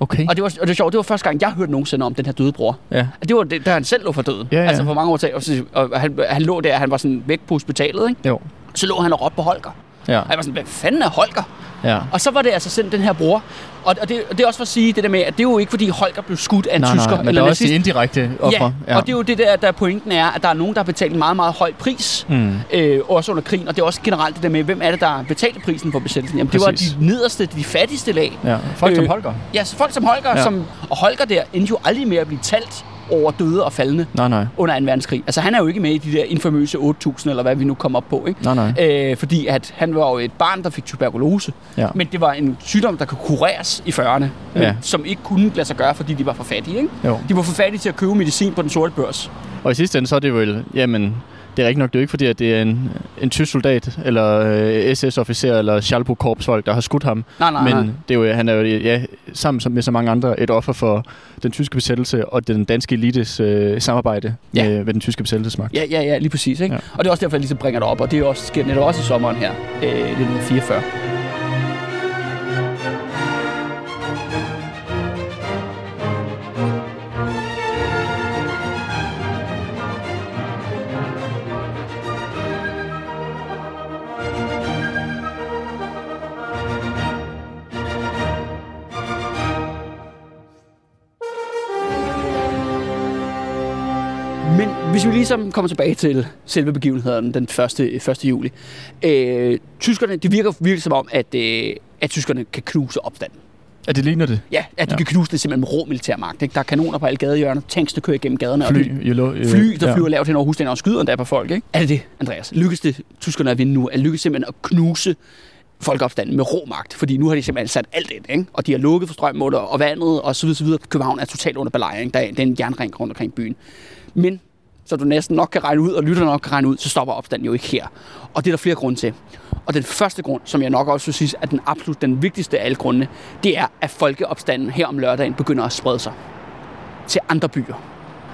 Speaker 2: Okay.
Speaker 1: Og det var, og det var sjovt, det var første gang, jeg hørte nogensinde om den her døde bror.
Speaker 2: Ja.
Speaker 1: Det var det, da han selv lå for døden.
Speaker 2: Ja, ja.
Speaker 1: Altså for mange år til, og, så- og han, han lå der, han var sådan væk på hospitalet, ikke?
Speaker 2: Jo.
Speaker 1: Så lå han og råbte på Holger.
Speaker 2: Ja.
Speaker 1: Og jeg var sådan, hvad fanden er Holger?
Speaker 2: Ja.
Speaker 1: Og så var det altså sådan den her bror. Og, og, det, og det er også for at sige det der med, at det er jo ikke fordi Holger blev skudt af en
Speaker 2: Nej,
Speaker 1: tysker
Speaker 2: nej, men
Speaker 1: eller
Speaker 2: der er også de indirekte ofre.
Speaker 1: Ja, og det er jo det der, der pointen er, at der er nogen, der har betalt en meget, meget høj pris,
Speaker 2: Mm.
Speaker 1: øh, også under krigen. Og det er også generelt det der med, hvem er det, der betalte prisen for besættelsen? Jamen, det var
Speaker 2: Præcis.
Speaker 1: de nederste, de fattigste lag.
Speaker 2: Ja. Folk som
Speaker 1: Øh,
Speaker 2: Holger.
Speaker 1: Ja, folk som Holger,
Speaker 2: Ja.
Speaker 1: ja. som, og Holger der endte jo aldrig med at blive talt over døde og faldende
Speaker 2: Nej, nej.
Speaker 1: under 2. verdenskrig. Altså han er jo ikke med i de der infamøse 8.000, eller hvad vi nu kommer op på, ikke?
Speaker 2: Nej, nej.
Speaker 1: Øh, fordi at han var jo et barn, der fik tuberkulose.
Speaker 2: Ja.
Speaker 1: Men det var en sygdom, der kunne kureres i 40'erne, men
Speaker 2: Ja.
Speaker 1: som ikke kunne lade sig gøre, fordi de var for fattige. Ikke?
Speaker 2: Jo.
Speaker 1: De var for fattige til at købe medicin på den sorte børs.
Speaker 2: Og i sidste ende, så er det vel, jamen, det er ikke nok, det er jo ikke fordi, at det er en, en tysk soldat, eller øh, SS-officer, eller Schalburg-korpsfolk, der har skudt ham.
Speaker 1: Nej, nej,
Speaker 2: Men
Speaker 1: nej.
Speaker 2: det er jo, han er jo, ja, sammen som- med så mange andre, et offer for den tyske besættelse og den danske elites øh, samarbejde
Speaker 1: Ja.
Speaker 2: med, med den tyske besættelsesmagt.
Speaker 1: Ja, ja, ja, lige præcis. Ikke? Ja. Og det er også derfor, jeg ligesom bringer det op, og det er også, sker netop også i sommeren her, øh, 1944. ligesom kommer tilbage til selve begivenheden den 1. 1. juli. Øh, tyskerne, det virker virkelig som om, at, øh, at tyskerne kan knuse opstanden.
Speaker 2: At det ligner det?
Speaker 1: Ja, at de ja. Kan knuse det simpelthen med rå militærmagt. Ikke? Der er kanoner på alle gadehjørner, tanks, der kører igennem gaderne. og
Speaker 2: Fly,
Speaker 1: det-
Speaker 2: jo, lo- øh,
Speaker 1: fly der
Speaker 2: ja.
Speaker 1: flyver lavt hen over husstanden og skyder endda på folk. Ikke? Er det det, Andreas? Lykkes det tyskerne at vinde nu? Er lykkes simpelthen at knuse folkeopstanden med rå magt? Fordi nu har de simpelthen sat alt ind, ikke? og de har lukket for strømmen og og vandet og så videre, så videre. København er totalt under belejring. Der er, det er en jernring rundt omkring byen. Men så du næsten nok kan regne ud, og lytterne nok kan regne ud, så stopper opstanden jo ikke her. Og det er der flere grunde til. Og den første grund, som jeg nok også vil sige, er den absolut den vigtigste af alle grundene, det er, at folkeopstanden her om lørdagen begynder at sprede sig til andre byer.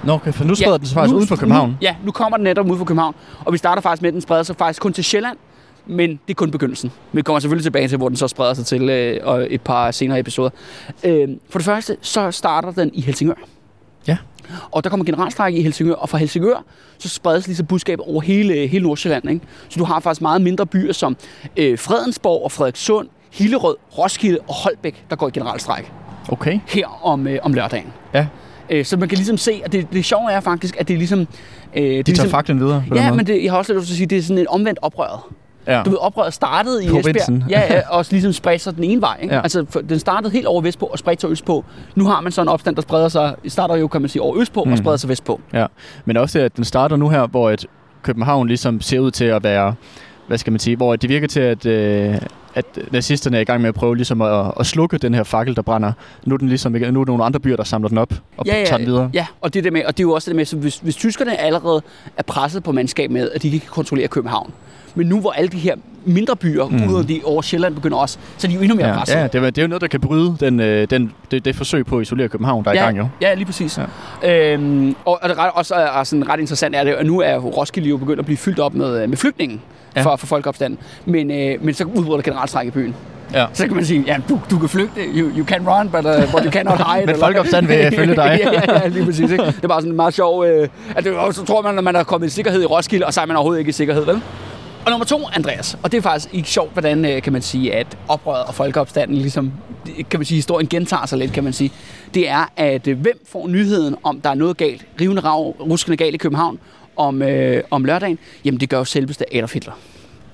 Speaker 2: Nå, okay, for nu spreder ja, den sig faktisk
Speaker 1: nu-
Speaker 2: uden for København.
Speaker 1: Nu, ja, nu kommer den netop ud for København. Og vi starter faktisk med, at den spreder sig faktisk kun til Sjælland. Men det er kun begyndelsen. Vi kommer selvfølgelig tilbage til, hvor den så spreder sig til øh, og et par senere episoder. Øh, for det første, så starter den i Helsingør.
Speaker 2: Ja.
Speaker 1: Og der kommer generalstrække i Helsingør, og fra Helsingør, så spredes lige så budskab over hele, hele Nordsjælland. Ikke? Så du har faktisk meget mindre byer som øh, Fredensborg og Frederikssund, Hillerød, Roskilde og Holbæk, der går i generalstrække
Speaker 2: Okay.
Speaker 1: her om, øh, om lørdagen.
Speaker 2: Ja,
Speaker 1: Øh, så man kan ligesom se, at det, det sjove er faktisk, at det er ligesom... Øh, det er
Speaker 2: de tager
Speaker 1: ligesom,
Speaker 2: faklen videre på
Speaker 1: Ja, men det, jeg har også lyst til at sige, at det er sådan et omvendt oprøret.
Speaker 2: Ja.
Speaker 1: Du ved, oprøret startede i
Speaker 2: Provinsen.
Speaker 1: Esbjerg, ja, ja, og ligesom spredte sig den ene vej. Ikke? Ja.
Speaker 2: Ja.
Speaker 1: Altså, den startede helt over vestpå og spredte sig østpå. Nu har man så en opstand, der spreder sig, starter jo, kan man sige, over østpå mm. og
Speaker 2: Mm.
Speaker 1: spreder sig vestpå.
Speaker 2: Ja, men også at den starter nu her, hvor et København ligesom ser ud til at være, hvad skal man sige, hvor det virker til, at, øh, at nazisterne er i gang med at prøve ligesom at, at slukke den her fakkel, der brænder. Nu er, den ligesom, nu er der nogle andre byer, der samler den op og tager den videre.
Speaker 1: Ja, og det, der med, og det er jo også det med, så hvis, hvis tyskerne allerede er presset på mandskab med, at de ikke kan kontrollere København, men nu hvor alle de her mindre byer, mm. Ude de over Sjælland begynder også, så er de jo endnu mere
Speaker 2: Ja,
Speaker 1: presset.
Speaker 2: ja det, er, det er jo noget, der kan bryde den, øh, den, det, det forsøg på at isolere København, der er
Speaker 1: ja,
Speaker 2: i gang jo.
Speaker 1: Ja, lige præcis. Ja. Øhm, og, og det ret, også er, er sådan ret interessant er det, at nu er Roskilde jo begyndt at blive fyldt op med, øh, med flygtninge ja. For, for folkeopstanden. Men, øh, men så udbryder der generalstræk i byen.
Speaker 2: Ja.
Speaker 1: Så kan man sige, ja, du, du kan flygte, you, you can run, but, uh, but you cannot hide.
Speaker 2: Men folkeopstanden vil følge dig.
Speaker 1: ja, ja, ja, lige præcis. Ikke? Det er bare sådan meget sjov... Øh, at det, så tror man, at man er kommet i sikkerhed i Roskilde, og så er man overhovedet ikke i sikkerhed, vel? Og nummer to, Andreas, og det er faktisk ikke sjovt, hvordan øh, kan man sige, at oprøret og folkeopstanden, ligesom, kan man sige, historien gentager sig lidt, kan man sige. Det er, at øh, hvem får nyheden om, der er noget galt, rivende rav, ruskende galt i København, om, øh, om lørdagen? Jamen, det gør jo selveste Adolf Hitler.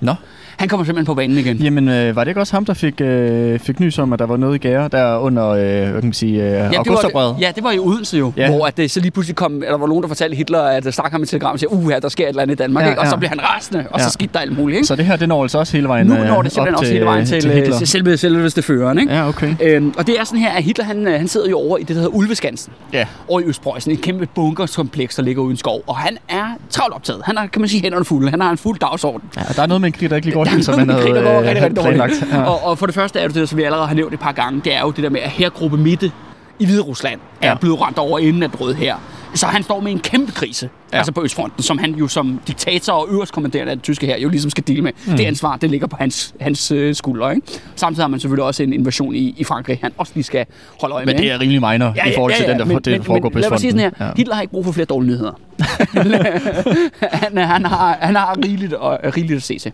Speaker 2: Nå.
Speaker 1: Han kommer simpelthen på banen igen.
Speaker 2: Jamen, øh, var det ikke også ham, der fik, øh, fik nys om, at der var noget i gære der under, øh, hvad kan man sige, øh,
Speaker 1: Ja, det var, ja, det var i Odense jo, ja. Hvor at det så lige pludselig kom, at der var nogen, der fortalte Hitler, at der stak ham et telegram og siger, uh, der sker et eller andet i Danmark,
Speaker 2: Ja,
Speaker 1: ikke? og så
Speaker 2: ja.
Speaker 1: bliver han rasende, og så
Speaker 2: Ja.
Speaker 1: skete der alt muligt. Ikke?
Speaker 2: Så det her, det når altså også hele vejen
Speaker 1: nu
Speaker 2: øh,
Speaker 1: når det simpelthen også
Speaker 2: til,
Speaker 1: hele vejen til,
Speaker 2: til
Speaker 1: til,
Speaker 2: Hitler.
Speaker 1: til selve, selveste føreren. Ikke?
Speaker 2: Ja, okay.
Speaker 1: Øhm, og det er sådan her, at Hitler han, øh, han sidder jo over i det, der hedder Ulveskansen.
Speaker 2: Ja.
Speaker 1: Over i Østpreussen, et kæmpe bunkerskompleks, der ligger uden skov. Og han er travlt optaget. Han har, kan man sige, hænderne fulde. Han har en fuld dagsorden.
Speaker 2: ja. Der er noget med en krig, der ikke lige går Helt, som man havde
Speaker 1: går
Speaker 2: øh,
Speaker 1: rigtig, rigtig
Speaker 2: planlagt. Ja.
Speaker 1: Og, og for det første er det det, som vi allerede har nævnt et par gange, det er jo det der med, at hergruppe Mitte i Hvide Rusland er
Speaker 2: Ja.
Speaker 1: blevet ramt over inden den røde her. Så han står med en kæmpe krise, ja.
Speaker 2: Ja.
Speaker 1: altså på Østfronten, som han jo som diktator og øverstkommanderende af den tyske her jo ligesom skal dele med. Mm. Det ansvar, det ligger på hans, hans øh, skuldre. Ikke? Samtidig har man selvfølgelig også en invasion i, i Frankrig, han også lige skal holde øje
Speaker 2: Men
Speaker 1: med.
Speaker 2: det er rimelig minor i forhold til den, der, det, der foregår på
Speaker 1: Lad mig sige
Speaker 2: Østfronten.
Speaker 1: sådan her. Hitler har ikke brug for flere dårlige nyheder. han, han, har, han har rigeligt, og, rigeligt at se til.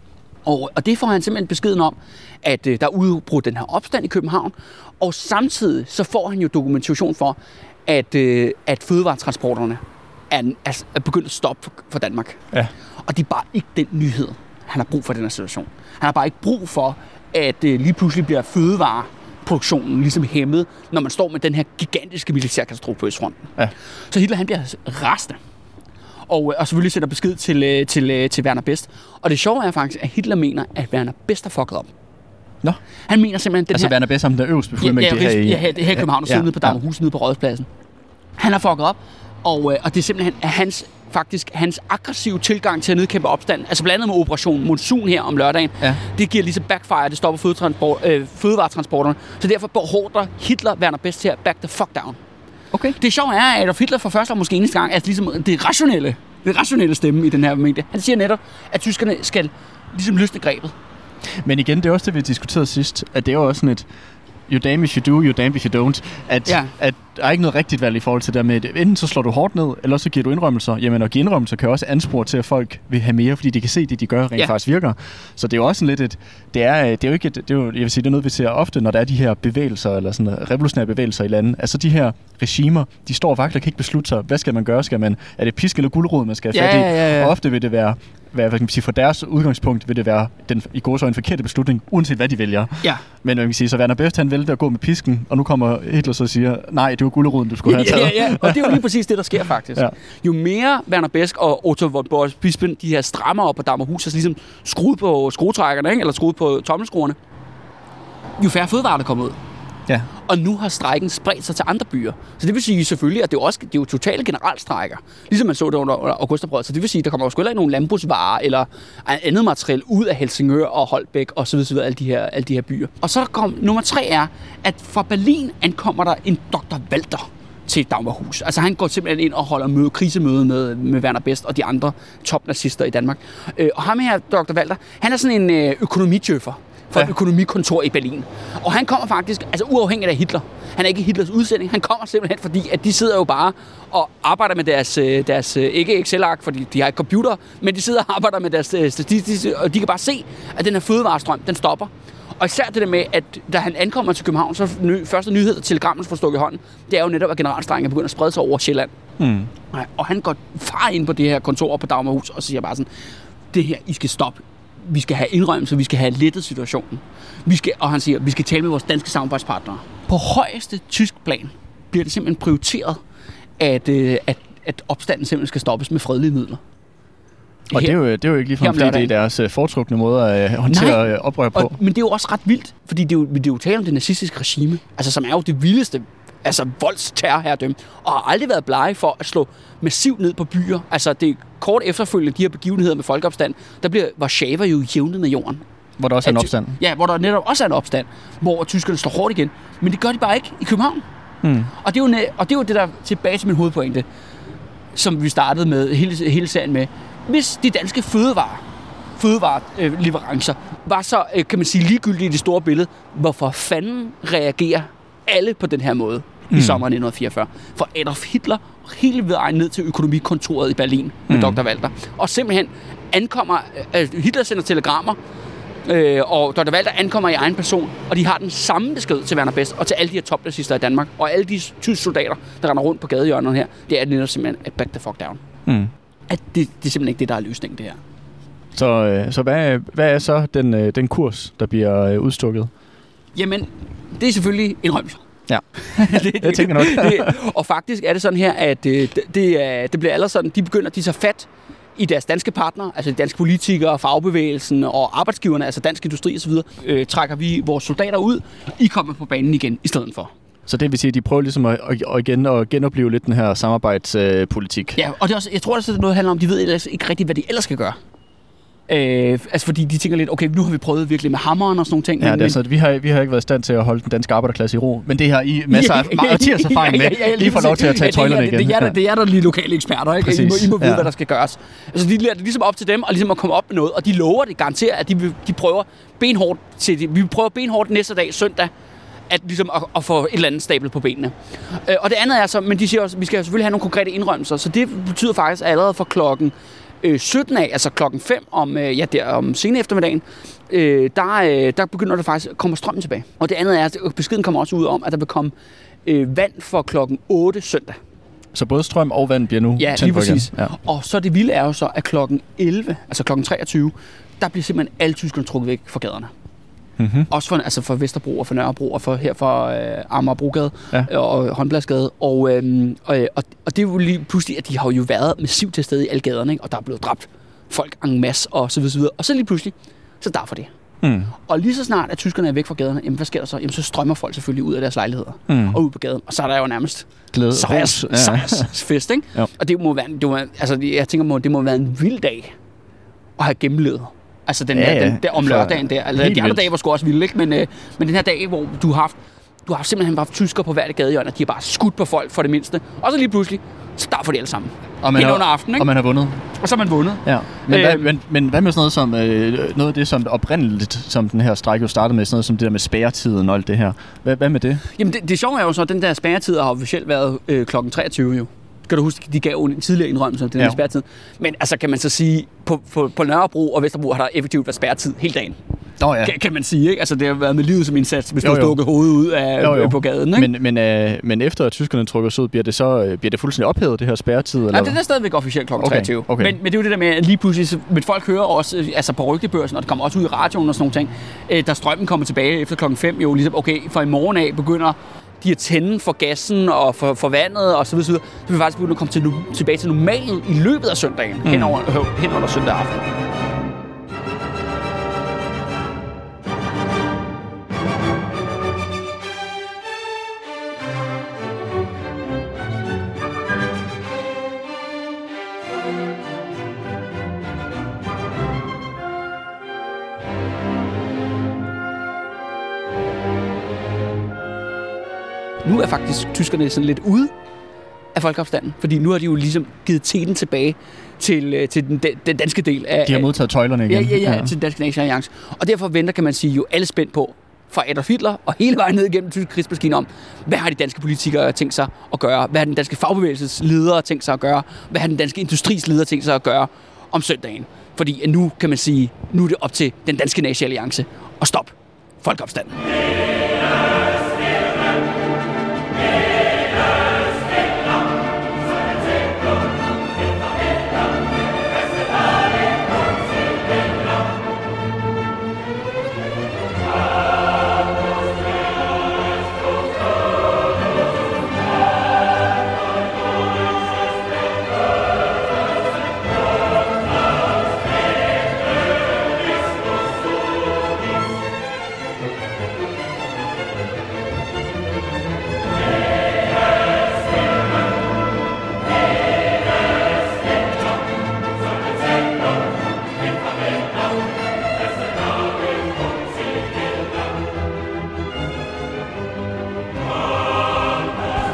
Speaker 1: Og, og det får han simpelthen beskeden om, at øh, der er udbrudt den her opstand i København, og samtidig så får han jo dokumentation for, at, øh, at fødevaretransporterne er, er, er begyndt at stoppe for, for Danmark.
Speaker 2: Ja.
Speaker 1: Og det er bare ikke den nyhed, han har brug for i den her situation. Han har bare ikke brug for, at øh, lige pludselig bliver fødevarer produktionen ligesom hæmmet, når man står med den her gigantiske militærkatastrofe på Østfronten.
Speaker 2: Ja.
Speaker 1: Så Hitler han bliver rasende. Og, øh, og selvfølgelig sender besked til, øh, til, øh, til Werner Best. Og det sjove er faktisk, at Hitler mener, at Werner Best har fucket op.
Speaker 2: Nå.
Speaker 1: Han mener simpelthen, den
Speaker 2: Altså
Speaker 1: her...
Speaker 2: Werner Best, ham der øverste befuldmægtige
Speaker 1: ja,
Speaker 2: her i...
Speaker 1: ja, her, her i København,
Speaker 2: ja,
Speaker 1: sidder nede på
Speaker 2: ja.
Speaker 1: Dammerhus, nede på Rådhuspladsen. Han har fucket op, og, øh, og det er simpelthen at hans, faktisk hans aggressive tilgang til at nedkæmpe opstand, altså blandt andet med Operation Monsun her om lørdagen,
Speaker 2: Ja.
Speaker 1: det giver ligesom backfire, det stopper øh, fødevaretransporterne, så derfor beordrer Hitler Werner Best til at back the fuck down.
Speaker 2: Okay.
Speaker 1: Det sjove er, at Adolf Hitler for første og måske eneste gang, er ligesom det rationelle, det rationelle stemme i den her medie. Han siger netop, at tyskerne skal ligesom løsne grebet.
Speaker 2: Men igen, det er også det, vi diskuterede sidst, at det er jo også sådan et, you damn if you do, you damn if you don't. At,
Speaker 1: Ja.
Speaker 2: at der er ikke noget rigtigt valg i forhold til det der med, enten så slår du hårdt ned, eller så giver du indrømmelser. Jamen, at give indrømmelser kan også anspore til, at folk vil have mere, fordi de kan se, at det, de gør, rent
Speaker 1: Ja.
Speaker 2: faktisk virker. Så det er jo også sådan lidt et, det er, det er jo ikke et, det er jo, jeg vil sige, det er noget, vi ser ofte, når der er de her bevægelser, eller sådan revolutionære bevægelser i landet. Altså de her regimer, de står og vakler, kan ikke beslutte sig, hvad skal man gøre? Skal man, er det pisk eller guldrod, man skal have
Speaker 1: Ja,
Speaker 2: fat i?
Speaker 1: ja, ja, ja.
Speaker 2: Og ofte vil det være, hvad, hvad kan man sige, fra deres udgangspunkt vil det være den i så en forkerte beslutning, uanset hvad de vælger.
Speaker 1: Ja.
Speaker 2: Men man kan sige, så Werner Best, han vælger at gå med pisken, og nu kommer Hitler så og siger, nej, det var gulderoden, du skulle have taget.
Speaker 1: Ja, ja, ja. Og det er jo lige præcis det, der sker faktisk.
Speaker 2: Ja.
Speaker 1: Jo mere Werner Besk og Otto von Boris Bispen, de her strammer op på Dammerhus, altså ligesom skruet på skruetrækkerne, ikke? eller skruet på tommelskruerne, jo færre fødevarer, der kommer ud.
Speaker 2: Ja.
Speaker 1: Og nu har strækken spredt sig til andre byer. Så det vil sige selvfølgelig, at det er jo, også, det er jo totale generalstrækker. Ligesom man så det under, under augustoprøret. Så det vil sige, at der kommer jo sgu heller ikke nogen landbrugsvarer eller andet materiel ud af Helsingør og Holbæk og så videre, så videre alle, de her, alle de her byer. Og så kom nummer tre er, at fra Berlin ankommer der en Dr. Walter til Dagmarhus. Altså han går simpelthen ind og holder møde, krisemøde med, med Werner Best og de andre topnazister i Danmark. Øh, og ham her, Dr. Walter, han er sådan en øh, økonomitjøffer for ja. et økonomikontor i Berlin. Og han kommer faktisk, altså uafhængigt af Hitler, han er ikke Hitlers udsending, han kommer simpelthen fordi, at de sidder jo bare og arbejder med deres, øh, deres øh, ikke Excel-ark, fordi de har ikke computer, men de sidder og arbejder med deres øh, statistik, og de kan bare se, at den her fødevarestrøm, den stopper. Og især det der med, at da han ankommer til København, så ny, første nyhed, at telegrammet får stukket i hånden, det er jo netop, at generalstrengen begynder at sprede sig over Sjælland.
Speaker 2: Mm.
Speaker 1: Og han går far ind på det her kontor på Dagmarhus og siger bare sådan, det her, I skal stoppe. Vi skal have indrømmelse, vi skal have lettet situationen. Vi skal, og han siger, vi skal tale med vores danske samarbejdspartnere. På højeste tysk plan bliver det simpelthen prioriteret, at, øh, at, at opstanden simpelthen skal stoppes med fredelige midler.
Speaker 2: Og det er, jo, det er jo ikke ligefrem, fordi det er deres øh, foretrukne måde at øh, håndtere
Speaker 1: Nej.
Speaker 2: oprør på.
Speaker 1: Og, men det er jo også ret vildt, fordi det er jo, det er jo tale om det nazistiske regime, altså som er jo det vildeste altså voldsterrorherredømme, og har aldrig været blege for at slå massivt ned på byer. Altså det er kort efterfølgende de her begivenheder med folkeopstand, der bliver Warszawa jo jævnet med jorden.
Speaker 2: Hvor der også er en opstand.
Speaker 1: Ja, hvor der netop også er en opstand, hvor tyskerne slår hårdt igen. Men det gør de bare ikke i København.
Speaker 2: Mm.
Speaker 1: Og det er jo, og det, er jo det, der tilbage til min hovedpointe, som vi startede med hele, hele serien med. Hvis de danske fødevarer, fødevareleverancer, var så, øh, kan man sige, ligegyldige i det store billede, hvorfor fanden reagerer alle på den her måde mm. i sommeren 1944? For Adolf Hitler hele vejen ned til økonomikontoret i Berlin med
Speaker 2: Mm.
Speaker 1: Dr. Walter. Og simpelthen ankommer, øh, Hitler sender telegrammer, øh, og Dr. Walter ankommer i egen person, og de har den samme besked til Werner Best og til alle de her toplassister i Danmark, og alle de tyske soldater, der render rundt på gadehjørnerne her, det er netop simpelthen at back the fuck down.
Speaker 2: Mm.
Speaker 1: At det, det er simpelthen ikke det, der er løsningen, det her.
Speaker 2: Så, øh, så hvad, hvad er så den, øh, den kurs, der bliver øh, udstukket?
Speaker 1: Jamen, det er selvfølgelig indrømmelser.
Speaker 2: Ja.
Speaker 1: det,
Speaker 2: Jeg tænker nok.
Speaker 1: det, og faktisk er det sådan her, at øh, det, det, er, det bliver allerede sådan, de begynder, de tager fat i deres danske partnere, altså de danske politikere, fagbevægelsen og arbejdsgiverne, altså dansk industri osv., øh, trækker vi vores soldater ud. I kommer på banen igen i stedet for.
Speaker 2: Så det vil sige, at de prøver ligesom at, at, at, igen, at genopleve lidt den her samarbejdspolitik.
Speaker 1: Ja, og det er også, jeg tror også, at det noget, handler om, de ved ellers ikke rigtigt, hvad de ellers skal gøre. Øh, altså fordi de tænker lidt, okay, nu har vi prøvet virkelig med hammeren og sådan nogle ting.
Speaker 2: Ja, det er
Speaker 1: men,
Speaker 2: at vi har, vi har ikke været i stand til at holde den danske arbejderklasse i ro, men det har I masser af ja, årtiers erfaring med. lige får lov til at tage tøjlerne
Speaker 1: det,
Speaker 2: igen.
Speaker 1: Det, det, er, der- det er der lige lokale eksperter, ikke? I må,
Speaker 2: Præcis,
Speaker 1: I må vide,
Speaker 2: ja.
Speaker 1: hvad der skal gøres. Altså, de lader det ligesom op til dem, og ligesom at komme op med noget, og de lover det garanterer, at de, de prøver benhårdt til det. Vi prøver benhårdt næste dag, søndag, at, ligesom at, at få et eller andet stablet på benene. Øh, og det andet er så, men de siger også, at vi skal selvfølgelig have nogle konkrete indrømmelser, så det betyder faktisk at allerede fra klokken øh, 17 af, altså klokken 5 om, øh, ja, der, om sene eftermiddagen, øh, der, øh, der begynder der faktisk at komme strømmen tilbage. Og det andet er, at beskeden kommer også ud om, at der vil komme øh, vand for klokken 8 søndag.
Speaker 2: Så både strøm og vand bliver nu
Speaker 1: Ja,
Speaker 2: tændt
Speaker 1: lige
Speaker 2: på igen.
Speaker 1: præcis.
Speaker 2: Ja.
Speaker 1: Og så det vilde er jo så, at klokken 11, altså klokken 23, der bliver simpelthen alle tyskerne trukket væk fra gaderne.
Speaker 2: Mm-hmm.
Speaker 1: Også for, altså for Vesterbro og for Nørrebro og for her for øh, Amagerbrogade
Speaker 2: Ja.
Speaker 1: ja. og Håndbladsgade. Og, øhm, og, og, og det er jo lige pludselig, at de har jo været massivt til stede i alle gaderne, ikke? og der er blevet dræbt folk en masse og så videre, så videre. Og så lige pludselig, så derfor det.
Speaker 2: Mm.
Speaker 1: Og lige så snart, at tyskerne er væk fra gaderne, jamen hvad sker der så? Jamen så strømmer folk selvfølgelig ud af deres lejligheder
Speaker 2: Mm.
Speaker 1: og ud på gaden. Og så er der jo nærmest
Speaker 2: Glæde.
Speaker 1: sejrs,
Speaker 2: ros.
Speaker 1: sejrsfest, ikke?
Speaker 2: Jo.
Speaker 1: Og det må være, det må, altså jeg tænker det må være en vild dag at have gennemlevet. Altså den,
Speaker 2: Ja,
Speaker 1: ja, den der om lørdagen der. Altså,
Speaker 2: helt
Speaker 1: de andre dage var sgu også vilde, ikke? Men, øh, men den her dag, hvor du har haft, du har simpelthen haft tysker på hvert gadehjørne, og de har bare skudt på folk for det mindste. Og så lige pludselig, så der får de alle sammen.
Speaker 2: Og man, har,
Speaker 1: under aftenen, ikke?
Speaker 2: og man har vundet.
Speaker 1: Og så er man vundet.
Speaker 2: Ja. Men, hvad,
Speaker 1: Øhm.
Speaker 2: men, men hvad med sådan noget som øh, noget af det som oprindeligt, som den her strække jo startede med, sådan noget som det der med spærretiden og alt det her. Hvad, hvad med det?
Speaker 1: Jamen det, det sjove er jo så, at den der spærretid har officielt været øh, kl. 23 jo. Kan du huske, de gav en tidligere indrømmelse om den
Speaker 2: Ja.
Speaker 1: ja. spærretid. Men altså kan man så sige, på, på, på Nørrebro og Vesterbro har der effektivt været spærretid hele dagen.
Speaker 2: Nå ja.
Speaker 1: Kan, kan man sige, ikke? Altså det har været med livet som indsats, hvis
Speaker 2: Jo,
Speaker 1: du har stukket hovedet ud af,
Speaker 2: Jo, jo.
Speaker 1: på gaden, ikke?
Speaker 2: Men, men, øh, men efter at tyskerne trykker sig ud, bliver det så øh, bliver det fuldstændig ophævet, det her spærretid? Eller?
Speaker 1: Ja, det er stadigvæk officielt kl.
Speaker 2: Okay,
Speaker 1: 23.
Speaker 2: okay.
Speaker 1: Men, men det er jo det der med, at lige pludselig, så- men folk hører også, øh, altså på rygtebørsen, og det kommer også ud i radioen og sådan nogle ting, øh, da strømmen kommer tilbage efter klokken 5, jo ligesom, okay, fra i morgen af begynder de at tænde for gassen og for, for vandet og så videre, så videre. Så vi faktisk begynde at komme til, tilbage til normalen i løbet af søndagen, mm. hen, over, øh, hen under søndag aften. Nu er faktisk tyskerne sådan lidt ude af folkeopstanden, fordi nu har de jo ligesom givet teten tilbage til, øh, til den, den danske del af,
Speaker 2: De har modtaget tøjlerne
Speaker 1: Ja,
Speaker 2: igen.
Speaker 1: ja, ja, til den danske nationale alliance. Og derfor venter, kan man sige, jo alle spændt på, fra Adolf Hitler og hele vejen ned igennem den tyske krigsmaskine om, hvad har de danske politikere tænkt sig at gøre? Hvad har den danske fagbevægelses ledere tænkt sig at gøre? Hvad har den danske industris ledere tænkt sig at gøre om søndagen? Fordi nu kan man sige, nu er det op til den danske nationale alliance at stoppe folkeopstanden.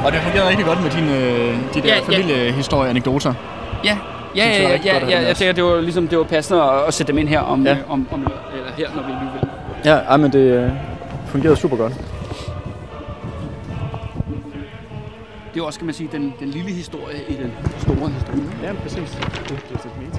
Speaker 2: Og det fungerede rigtig godt med dine, øh, de der
Speaker 1: Ja,
Speaker 2: ja,
Speaker 1: ja.
Speaker 2: familiehistorie-anekdoter.
Speaker 1: Ja, ja, ja, ja, ja, jeg
Speaker 2: os.
Speaker 1: tænker, det var ligesom det var passende at, at sætte dem ind her om,
Speaker 2: Ja.
Speaker 1: ja. om, om eller her, når vi lige vil.
Speaker 2: Ja, ej, men det øh, fungerede super godt.
Speaker 1: Det er også, kan man sige, den, den lille historie i den store historie.
Speaker 2: Ja, præcis. Det, det er lidt meta.